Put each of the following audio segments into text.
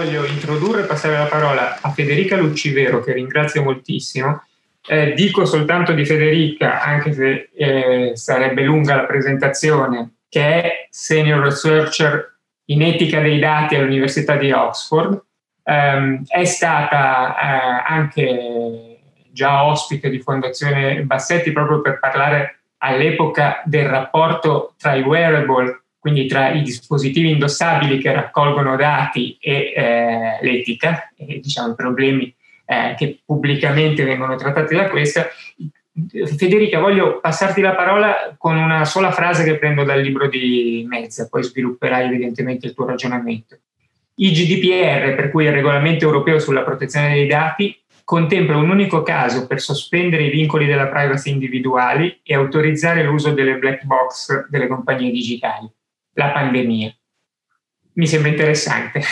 voglio introdurre e passare la parola a Federica Lucivero, che ringrazio moltissimo. Eh, dico soltanto di Federica, anche se eh, sarebbe lunga la presentazione, che è Senior Researcher in etica dei dati all'Università di Oxford. Um, è stata uh, anche già ospite di Fondazione Bassetti proprio per parlare all'epoca del rapporto tra i wearable, quindi tra i dispositivi indossabili che raccolgono dati e eh, l'etica, e diciamo i problemi eh, che pubblicamente vengono trattati da questa. Federica, voglio passarti la parola con una sola frase che prendo dal libro di Mezza, poi svilupperai evidentemente il tuo ragionamento. Il GDPR, per cui il regolamento europeo sulla protezione dei dati, contempla un unico caso per sospendere i vincoli della privacy individuali e autorizzare l'uso delle black box delle compagnie digitali, la pandemia. Mi sembra interessante.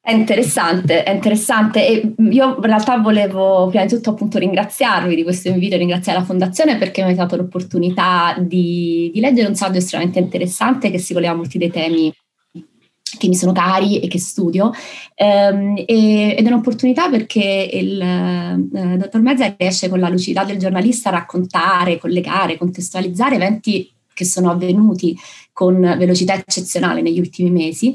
È interessante, è interessante e io in realtà volevo prima di tutto appunto ringraziarvi di questo invito, ringraziare la Fondazione perché mi ha dato l'opportunità di, di leggere un saggio estremamente interessante che si voleva molti dei temi che mi sono cari e che studio um, e, ed è un'opportunità perché il uh, dottor Mezza riesce con la lucidità del giornalista a raccontare, collegare, contestualizzare eventi che sono avvenuti con velocità eccezionale negli ultimi mesi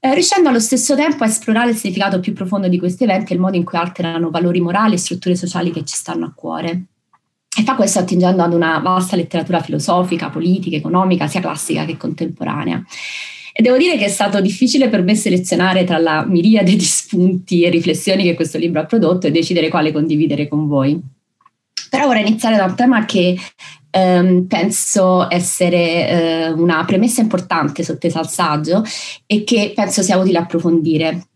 eh, riuscendo allo stesso tempo a esplorare il significato più profondo di questi eventi e il modo in cui alterano valori morali e strutture sociali che ci stanno a cuore. E fa questo attingendo ad una vasta letteratura filosofica, politica, economica, sia classica che contemporanea. E devo dire che è stato difficile per me selezionare tra la miriade di spunti e riflessioni che questo libro ha prodotto e decidere quale condividere con voi. Però vorrei iniziare da un tema che ehm, penso essere eh, una premessa importante sottesa al saggio e che penso sia utile approfondire.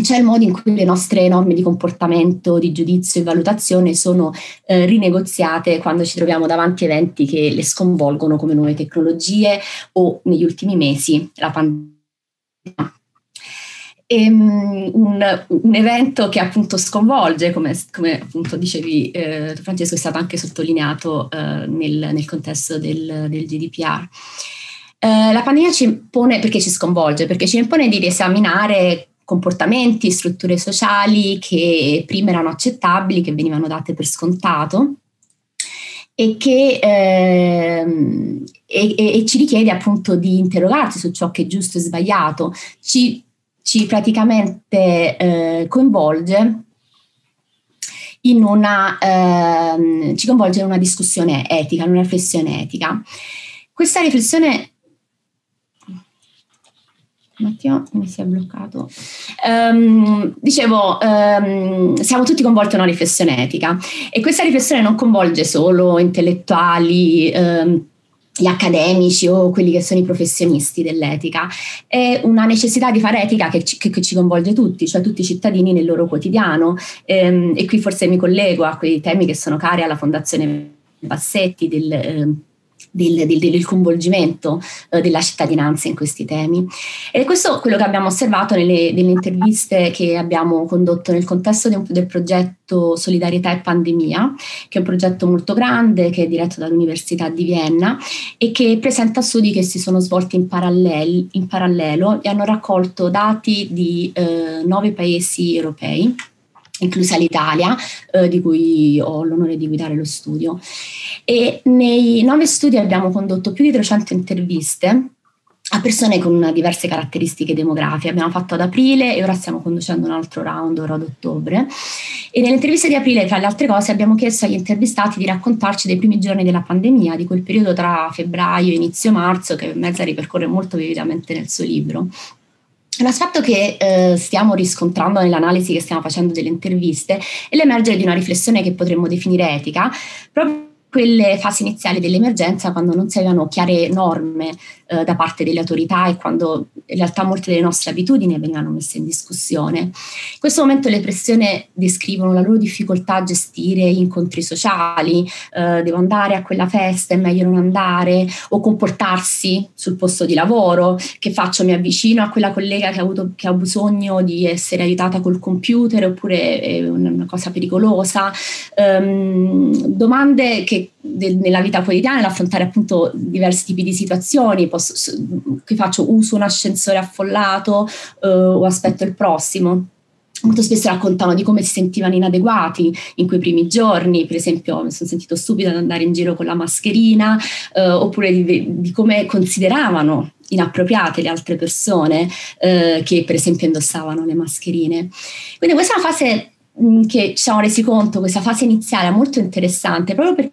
C'è il modo in cui le nostre norme di comportamento, di giudizio e valutazione sono eh, rinegoziate quando ci troviamo davanti a eventi che le sconvolgono come nuove tecnologie o negli ultimi mesi la pandemia um, un, un, evento che appunto sconvolge, come, come appunto dicevi eh, Francesco, è stato anche sottolineato eh, nel, nel, contesto del, del GDPR. Eh, la pandemia ci impone, perché ci sconvolge? Perché ci impone di riesaminare comportamenti, strutture sociali che prima erano accettabili, che venivano date per scontato e che ehm, e, e, ci richiede appunto di interrogarsi su ciò che è giusto e sbagliato, ci ci praticamente eh, coinvolge in una, eh, ci coinvolge in una discussione etica, in una riflessione etica. Questa riflessione un attimo, mi si è bloccato. Um, dicevo, um, siamo tutti coinvolti in una riflessione etica e questa riflessione non coinvolge solo intellettuali, um, gli accademici o quelli che sono i professionisti dell'etica, è una necessità di fare etica che ci, che ci coinvolge tutti, cioè tutti i cittadini nel loro quotidiano. Ehm, e qui forse mi collego a quei temi che sono cari alla Fondazione Bassetti del... Eh, del, del, del coinvolgimento eh, della cittadinanza in questi temi. Ed è questo quello che abbiamo osservato nelle, nelle interviste che abbiamo condotto nel contesto un, del progetto Solidarietà e Pandemia, che è un progetto molto grande, che è diretto dall'Università di Vienna e che presenta studi che si sono svolti in, parallel, in parallelo e hanno raccolto dati di eh, nove paesi europei inclusa l'Italia, eh, di cui ho l'onore di guidare lo studio. E nei nove studi abbiamo condotto più di 300 interviste a persone con diverse caratteristiche demografiche. Abbiamo fatto ad aprile e ora stiamo conducendo un altro round, ora ad ottobre. E nelle interviste di aprile, tra le altre cose, abbiamo chiesto agli intervistati di raccontarci dei primi giorni della pandemia, di quel periodo tra febbraio e inizio marzo, che Mezza ripercorre molto vividamente nel suo libro. Un aspetto che eh, stiamo riscontrando nell'analisi che stiamo facendo delle interviste è l'emergere di una riflessione che potremmo definire etica, proprio quelle fasi iniziali dell'emergenza quando non si avevano chiare norme eh, da parte delle autorità e quando in realtà molte delle nostre abitudini venivano messe in discussione. In questo momento le pressioni descrivono la loro difficoltà a gestire gli incontri sociali, eh, devo andare a quella festa, è meglio non andare, o comportarsi sul posto di lavoro, che faccio, mi avvicino a quella collega che ha, avuto, che ha bisogno di essere aiutata col computer oppure è una cosa pericolosa. Um, domande che del, nella vita quotidiana nell'affrontare appunto diversi tipi di situazioni, posso, che faccio? Uso un ascensore affollato eh, o aspetto il prossimo. Molto spesso raccontano di come si sentivano inadeguati in quei primi giorni, per esempio mi sono sentito stupida ad andare in giro con la mascherina, eh, oppure di, di, come consideravano inappropriate le altre persone eh, che per esempio indossavano le mascherine. Quindi questa è una fase che ci siamo resi conto, questa fase iniziale è molto interessante, proprio perché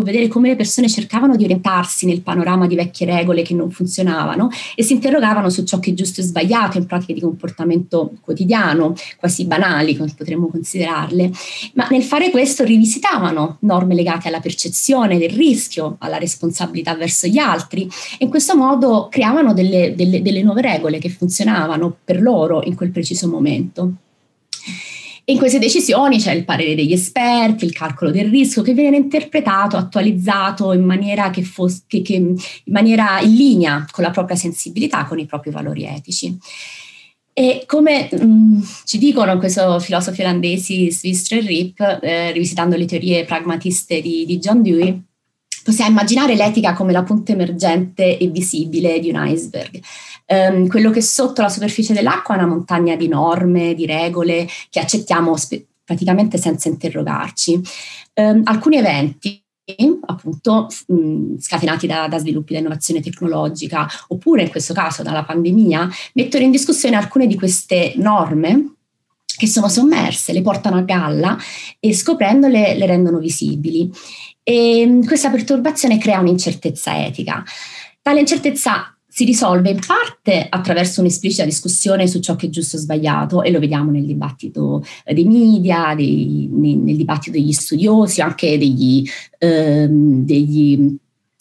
vedere come le persone cercavano di orientarsi nel panorama di vecchie regole che non funzionavano e si interrogavano su ciò che è giusto e sbagliato in pratiche di comportamento quotidiano, quasi banali come potremmo considerarle, ma nel fare questo rivisitavano norme legate alla percezione del rischio, alla responsabilità verso gli altri e in questo modo creavano delle, delle, delle nuove regole che funzionavano per loro in quel preciso momento. In queste decisioni c'è il parere degli esperti, il calcolo del rischio che viene interpretato, attualizzato in maniera, che fosse, che, che, in, maniera in linea con la propria sensibilità, con i propri valori etici. E come mh, mm, ci dicono questo filosofo olandesi Swistre Rip, eh, rivisitando le teorie pragmatiste di, di John Dewey, possiamo immaginare l'etica come la punta emergente e visibile di un iceberg ehm, quello che è sotto la superficie dell'acqua è una montagna di norme, di regole che accettiamo spe- praticamente senza interrogarci. Um, alcuni eventi appunto mh, scatenati da, da sviluppi da innovazione tecnologica oppure in questo caso dalla pandemia mettono in discussione alcune di queste norme che sono sommerse, le portano a galla e scoprendole le rendono visibili. E questa perturbazione crea un'incertezza etica. Tale incertezza si risolve in parte attraverso un'esplicita discussione su ciò che è giusto o sbagliato e lo vediamo nel dibattito dei media, dei, nel dibattito degli studiosi, anche degli, ehm, degli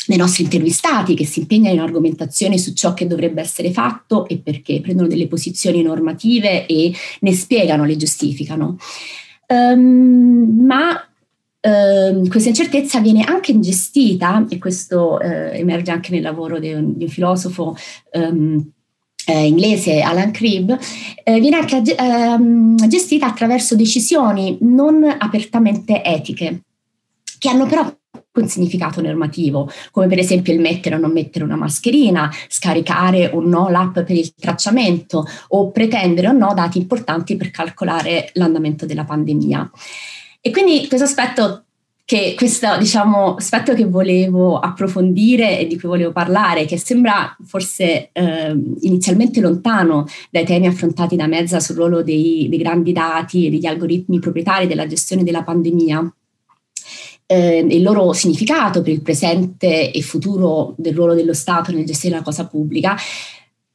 dei nostri intervistati che si impegnano in argomentazioni su ciò che dovrebbe essere fatto e perché prendono delle posizioni normative e ne spiegano, le giustificano. Um, ma Uh, questa incertezza viene anche ingestita, e questo uh, emerge anche nel lavoro di un, di un filosofo um, eh, inglese, Alan Cribb, eh, viene anche uh, gestita attraverso decisioni non apertamente etiche, che hanno però un significato normativo, come per esempio il mettere o non mettere una mascherina, scaricare o no l'app per il tracciamento o pretendere o no dati importanti per calcolare l'andamento della pandemia. E quindi questo aspetto che questo diciamo, aspetto che volevo approfondire e di cui volevo parlare, che sembra forse eh, inizialmente lontano dai temi affrontati da Mezza sul ruolo dei, dei grandi dati e degli algoritmi proprietari della gestione della pandemia, eh, il loro significato per il presente e futuro del ruolo dello Stato nel gestire la cosa pubblica,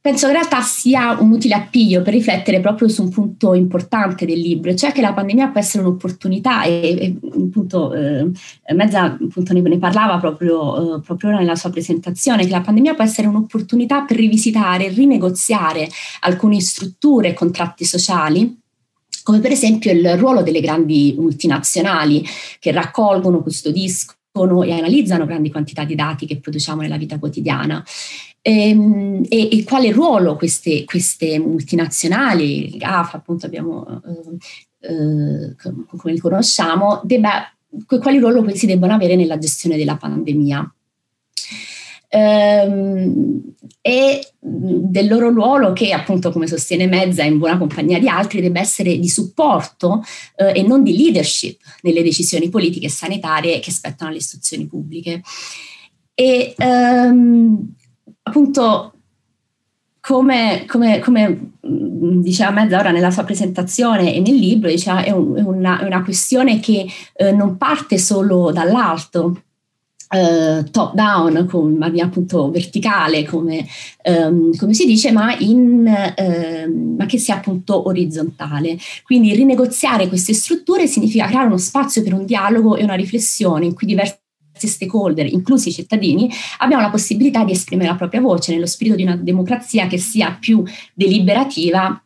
penso in realtà sia un utile appiglio per riflettere proprio su un punto importante del libro, cioè che la pandemia può essere un'opportunità e, e appunto eh, Mezza appunto ne, ne parlava proprio, eh, proprio nella sua presentazione, che la pandemia può essere un'opportunità per rivisitare, rinegoziare alcune strutture e contratti sociali come per esempio il ruolo delle grandi multinazionali che raccolgono, custodiscono e analizzano grandi quantità di dati che produciamo nella vita quotidiana Ehm, e, e, quale ruolo queste, queste multinazionali, GAF appunto abbiamo, eh, eh, come li conosciamo, debba, quali ruolo questi debbano avere nella gestione della pandemia. Ehm, e del loro ruolo che appunto come sostiene Mezza in buona compagnia di altri debba essere di supporto eh, e non di leadership nelle decisioni politiche e sanitarie che spettano alle istituzioni pubbliche. E ehm, appunto come, come, come, mm, diceva Mezz'ora nella sua presentazione e nel libro, diceva, è, un, è, una, è una, questione che eh, non parte solo dall'alto, eh, top down, con, ma appunto verticale, come, ehm, come si dice, ma, in, eh, ma, che sia appunto orizzontale. Quindi rinegoziare queste strutture significa creare uno spazio per un dialogo e una riflessione in cui diversi stakeholder, inclusi i cittadini, abbiamo la possibilità di esprimere la propria voce nello spirito di una democrazia che sia più deliberativa,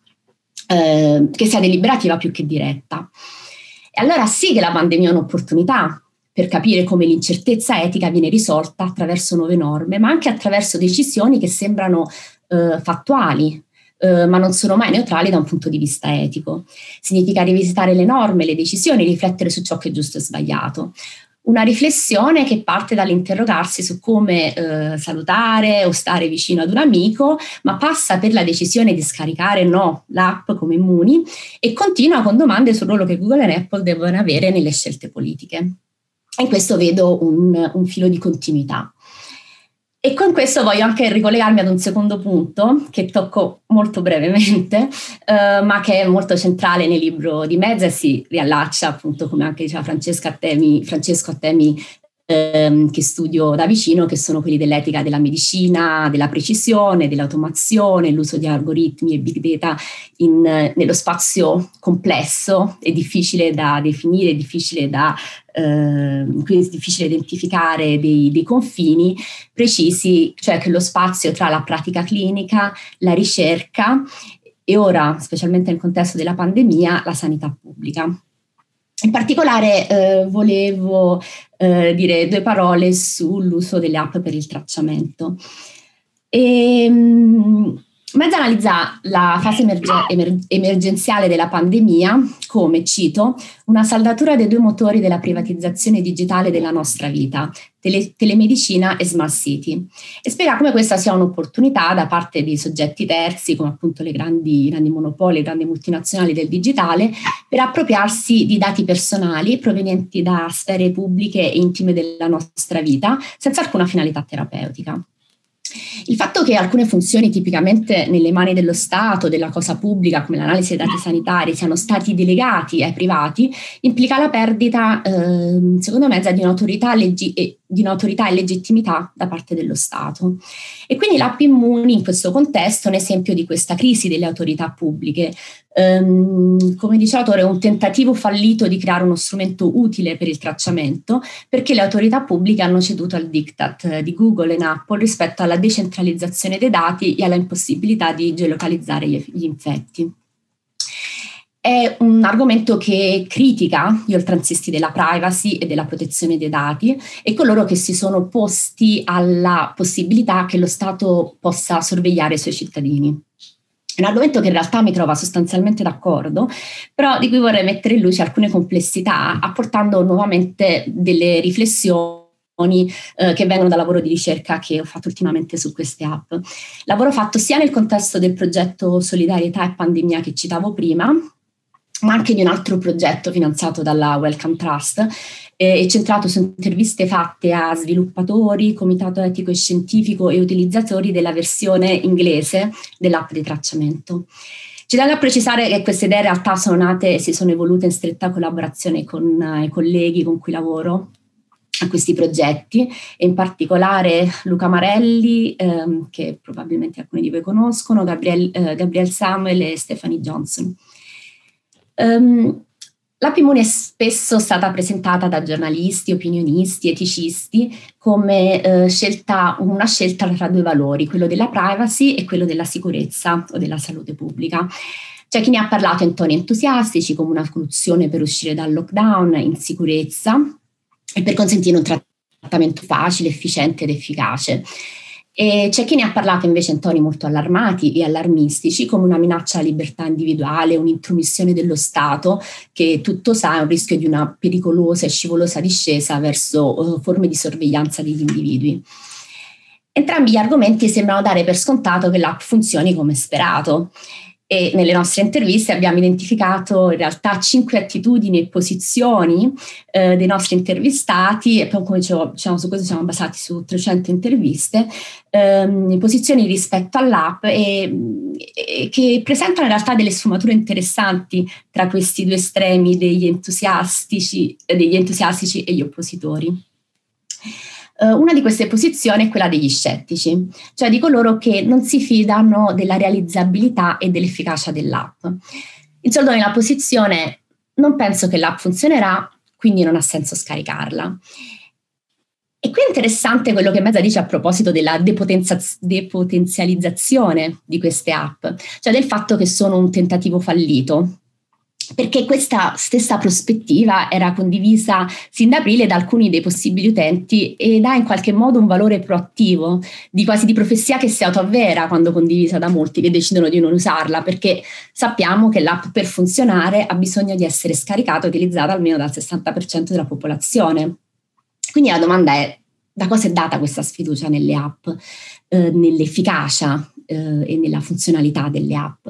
eh, che sia deliberativa più che diretta. E allora sì che la pandemia è un'opportunità per capire come l'incertezza etica viene risolta attraverso nuove norme, ma anche attraverso decisioni che sembrano eh, fattuali, Uh, ma non sono mai neutrali da un punto di vista etico. Significa rivisitare le norme, le decisioni, riflettere su ciò che è giusto e sbagliato. Una riflessione che parte dall'interrogarsi su come eh, salutare o stare vicino ad un amico, ma passa per la decisione di scaricare o no l'app come immuni e continua con domande sul ruolo che Google e Apple devono avere nelle scelte politiche. In questo vedo un, un filo di continuità. E con questo voglio anche ricollegarmi ad un secondo punto che tocco molto brevemente, eh, ma che è molto centrale nel libro di Mezza e si riallaccia appunto, come anche diceva Francesca Attemi, Francesco Attemi, ehm, che studio da vicino, che sono quelli dell'etica della medicina, della precisione, dell'automazione, l'uso di algoritmi e big data in, nello spazio complesso e difficile da definire, difficile da eh, quindi è difficile identificare dei, dei, confini precisi, cioè che lo spazio tra la pratica clinica, la ricerca e ora, specialmente nel contesto della pandemia, la sanità pubblica. In particolare eh, volevo eh, dire due parole sull'uso delle app per il tracciamento. E, mh, Mezza analizza la fase emerge- emer- emergenziale della pandemia come, cito, una saldatura dei due motori della privatizzazione digitale della nostra vita, tele- telemedicina e smart city, e spiega come questa sia un'opportunità da parte di soggetti terzi, come appunto le grandi, grandi monopoli, le grandi multinazionali del digitale, per appropriarsi di dati personali provenienti da sfere pubbliche e intime della nostra vita, senza alcuna finalità terapeutica. Il fatto che alcune funzioni tipicamente nelle mani dello Stato, della cosa pubblica, come l'analisi dei dati sanitari, siano stati delegati ai privati, implica la perdita, eh, secondo me, di un'autorità, leggi- di un'autorità e legittimità da parte dello Stato. E quindi l'app Immuni in questo contesto è un esempio di questa crisi delle autorità pubbliche, Um, come dice l'autore, è un tentativo fallito di creare uno strumento utile per il tracciamento perché le autorità pubbliche hanno ceduto al diktat di Google e Apple rispetto alla decentralizzazione dei dati e alla impossibilità di geolocalizzare gli, gli infetti. È un argomento che critica gli oltranzisti della privacy e della protezione dei dati e coloro che si sono opposti alla possibilità che lo Stato possa sorvegliare i suoi cittadini. È un argomento che in realtà mi trova sostanzialmente d'accordo, però di cui vorrei mettere in luce alcune complessità, apportando nuovamente delle riflessioni eh, che vengono dal lavoro di ricerca che ho fatto ultimamente su queste app. Lavoro fatto sia nel contesto del progetto Solidarietà e Pandemia che citavo prima, ma anche di un altro progetto finanziato dalla Wellcome Trust e centrato su interviste fatte a sviluppatori, comitato etico e scientifico e utilizzatori della versione inglese dell'app di tracciamento. Ci tengo a precisare che queste idee in realtà sono nate e si sono evolute in stretta collaborazione con eh, i colleghi con cui lavoro a questi progetti e in particolare Luca Marelli, ehm, che probabilmente alcuni di voi conoscono, Gabriel, eh, Gabriel Samuel e Stephanie Johnson. Um, la Pimone è spesso stata presentata da giornalisti, opinionisti, eticisti come eh, scelta, una scelta tra due valori, quello della privacy e quello della sicurezza o della salute pubblica. C'è chi ne ha parlato in toni entusiastici come una soluzione per uscire dal lockdown in sicurezza e per consentire un trattamento facile, efficiente ed efficace. E c'è chi ne ha parlato invece in toni molto allarmati e allarmistici, come una minaccia alla libertà individuale, un'intromissione dello Stato, che tutto sa è un rischio di una pericolosa e scivolosa discesa verso uh, forme di sorveglianza degli individui. Entrambi gli argomenti sembrano dare per scontato che l'app funzioni come sperato e nelle nostre interviste abbiamo identificato in realtà cinque attitudini e posizioni eh, dei nostri intervistati e poi come dicevo, diciamo, su questo siamo basati su 300 interviste, ehm, posizioni rispetto all'app e, e, che presentano in realtà delle sfumature interessanti tra questi due estremi degli entusiastici, degli entusiastici e gli oppositori. Uh, una di queste posizioni è quella degli scettici, cioè di coloro che non si fidano della realizzabilità e dell'efficacia dell'app. In soldoni la posizione non penso che l'app funzionerà, quindi non ha senso scaricarla. E qui è interessante quello che Mezza dice a proposito della depotenzializzazione di queste app, cioè del fatto che sono un tentativo fallito, perché questa stessa prospettiva era condivisa sin da aprile da alcuni dei possibili utenti ed ha in qualche modo un valore proattivo, di quasi di profezia che si autoavvera quando condivisa da molti che decidono di non usarla, perché sappiamo che l'app per funzionare ha bisogno di essere scaricata e utilizzata almeno dal 60% della popolazione. Quindi la domanda è da cosa è data questa sfiducia nelle app, eh, nell'efficacia eh, e nella funzionalità delle app?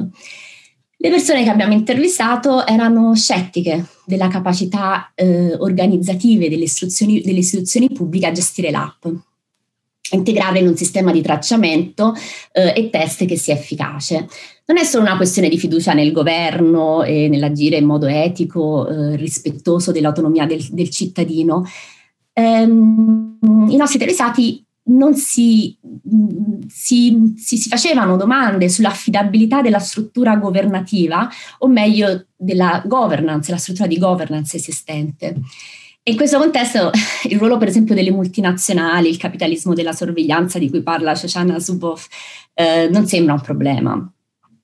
Le persone che abbiamo intervistato erano scettiche della capacità eh, organizzative delle istituzioni, delle istituzioni pubbliche a gestire l'app, integrare in un sistema di tracciamento eh, e test che sia efficace. Non è solo una questione di fiducia nel governo e nell'agire in modo etico, eh, rispettoso dell'autonomia del, del cittadino. Ehm, I nostri interessati non si, si, si, si, facevano domande sull'affidabilità della struttura governativa, o meglio della governance, la struttura di governance esistente. E in questo contesto il ruolo per esempio delle multinazionali, il capitalismo della sorveglianza di cui parla Shoshana Zuboff, eh, non sembra un problema.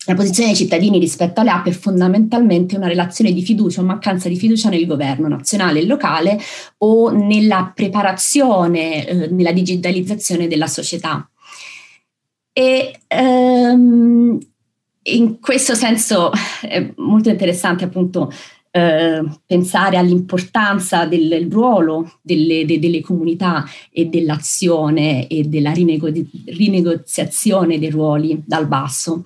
La posizione dei cittadini rispetto alle app è fondamentalmente una relazione di fiducia o mancanza di fiducia nel governo nazionale e locale o nella preparazione, eh, nella digitalizzazione della società. E ehm, in questo senso è molto interessante appunto eh, pensare all'importanza del ruolo delle, de, delle, comunità e dell'azione e della rinego- rinegoziazione dei ruoli dal basso.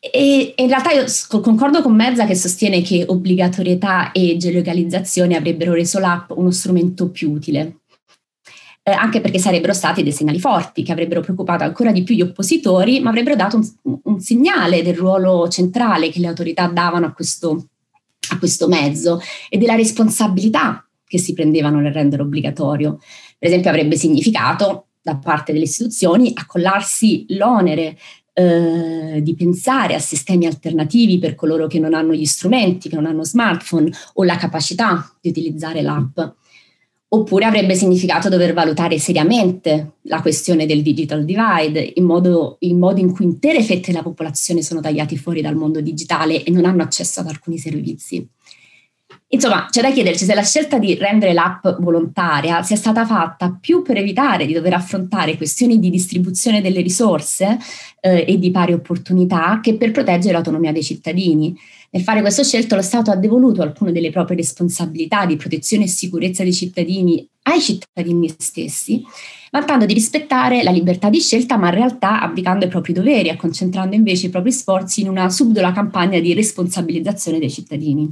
E, in realtà io concordo con Mezza che sostiene che obbligatorietà e geolocalizzazione avrebbero reso l'app uno strumento più utile, eh, anche perché sarebbero stati dei segnali forti che avrebbero preoccupato ancora di più gli oppositori, ma avrebbero dato un, un segnale del ruolo centrale che le autorità davano a questo, a questo mezzo e della responsabilità che si prendevano nel rendere obbligatorio. Per esempio avrebbe significato da parte delle istituzioni accollarsi l'onere eh, di pensare a sistemi alternativi per coloro che non hanno gli strumenti, che non hanno smartphone o la capacità di utilizzare l'app. Oppure avrebbe significato dover valutare seriamente la questione del digital divide, il modo, il modo in cui intere fette della popolazione sono tagliati fuori dal mondo digitale e non hanno accesso ad alcuni servizi. Insomma, c'è da chiederci se la scelta di rendere l'app volontaria sia stata fatta più per evitare di dover affrontare questioni di distribuzione delle risorse eh, e di pari opportunità che per proteggere l'autonomia dei cittadini. Nel fare questa scelta lo Stato ha devoluto alcune delle proprie responsabilità di protezione e sicurezza dei cittadini ai cittadini stessi, vantando di rispettare la libertà di scelta, ma in realtà abdicando ai propri doveri, acconcentrando invece i propri sforzi in una subdola campagna di responsabilizzazione dei cittadini.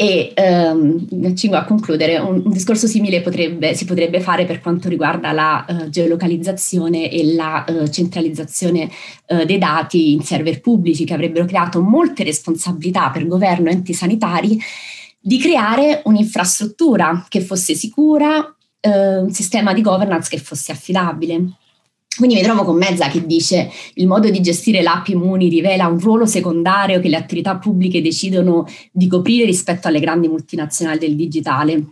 E ehm, cingo a concludere, un, un discorso simile potrebbe, si potrebbe fare per quanto riguarda la uh, geolocalizzazione e la uh, centralizzazione uh, dei dati in server pubblici che avrebbero creato molte responsabilità per governo e enti sanitari di creare un'infrastruttura che fosse sicura, un sistema di governance che fosse affidabile. Quindi mi trovo con Mezza che dice il modo di gestire l'app Immuni rivela un ruolo secondario che le attività pubbliche decidono di coprire rispetto alle grandi multinazionali del digitale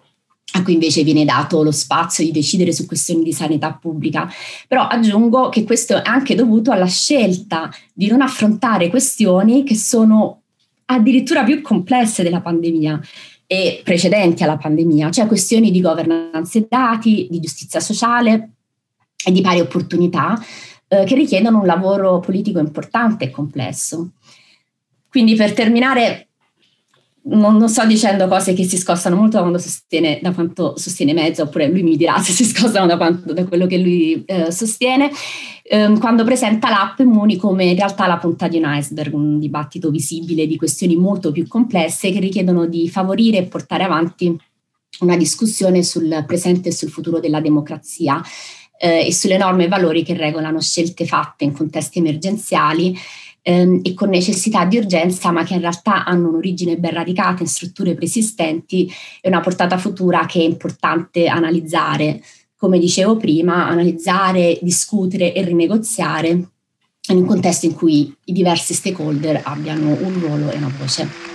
a cui invece viene dato lo spazio di decidere su questioni di sanità pubblica. Però aggiungo che questo è anche dovuto alla scelta di non affrontare questioni che sono addirittura più complesse della pandemia e precedenti alla pandemia, cioè questioni di governance dei dati, di giustizia sociale, e di pari opportunità eh, che richiedono un lavoro politico importante e complesso. Quindi per terminare, non, non, sto dicendo cose che si scostano molto da, sostiene, da quanto sostiene Mezzo, oppure lui mi dirà se si scostano da, quanto, da quello che lui eh, sostiene, eh, quando presenta l'app Muni come in realtà la punta di un iceberg, un dibattito visibile di questioni molto più complesse che richiedono di favorire e portare avanti una discussione sul presente e sul futuro della democrazia eh, e sulle norme e valori che regolano scelte fatte in contesti emergenziali ehm, e con necessità di urgenza, ma che in realtà hanno un'origine ben radicata in strutture preesistenti e una portata futura che è importante analizzare. Come dicevo prima, analizzare, discutere e rinegoziare in un contesto in cui i diversi stakeholder abbiano un ruolo e una voce.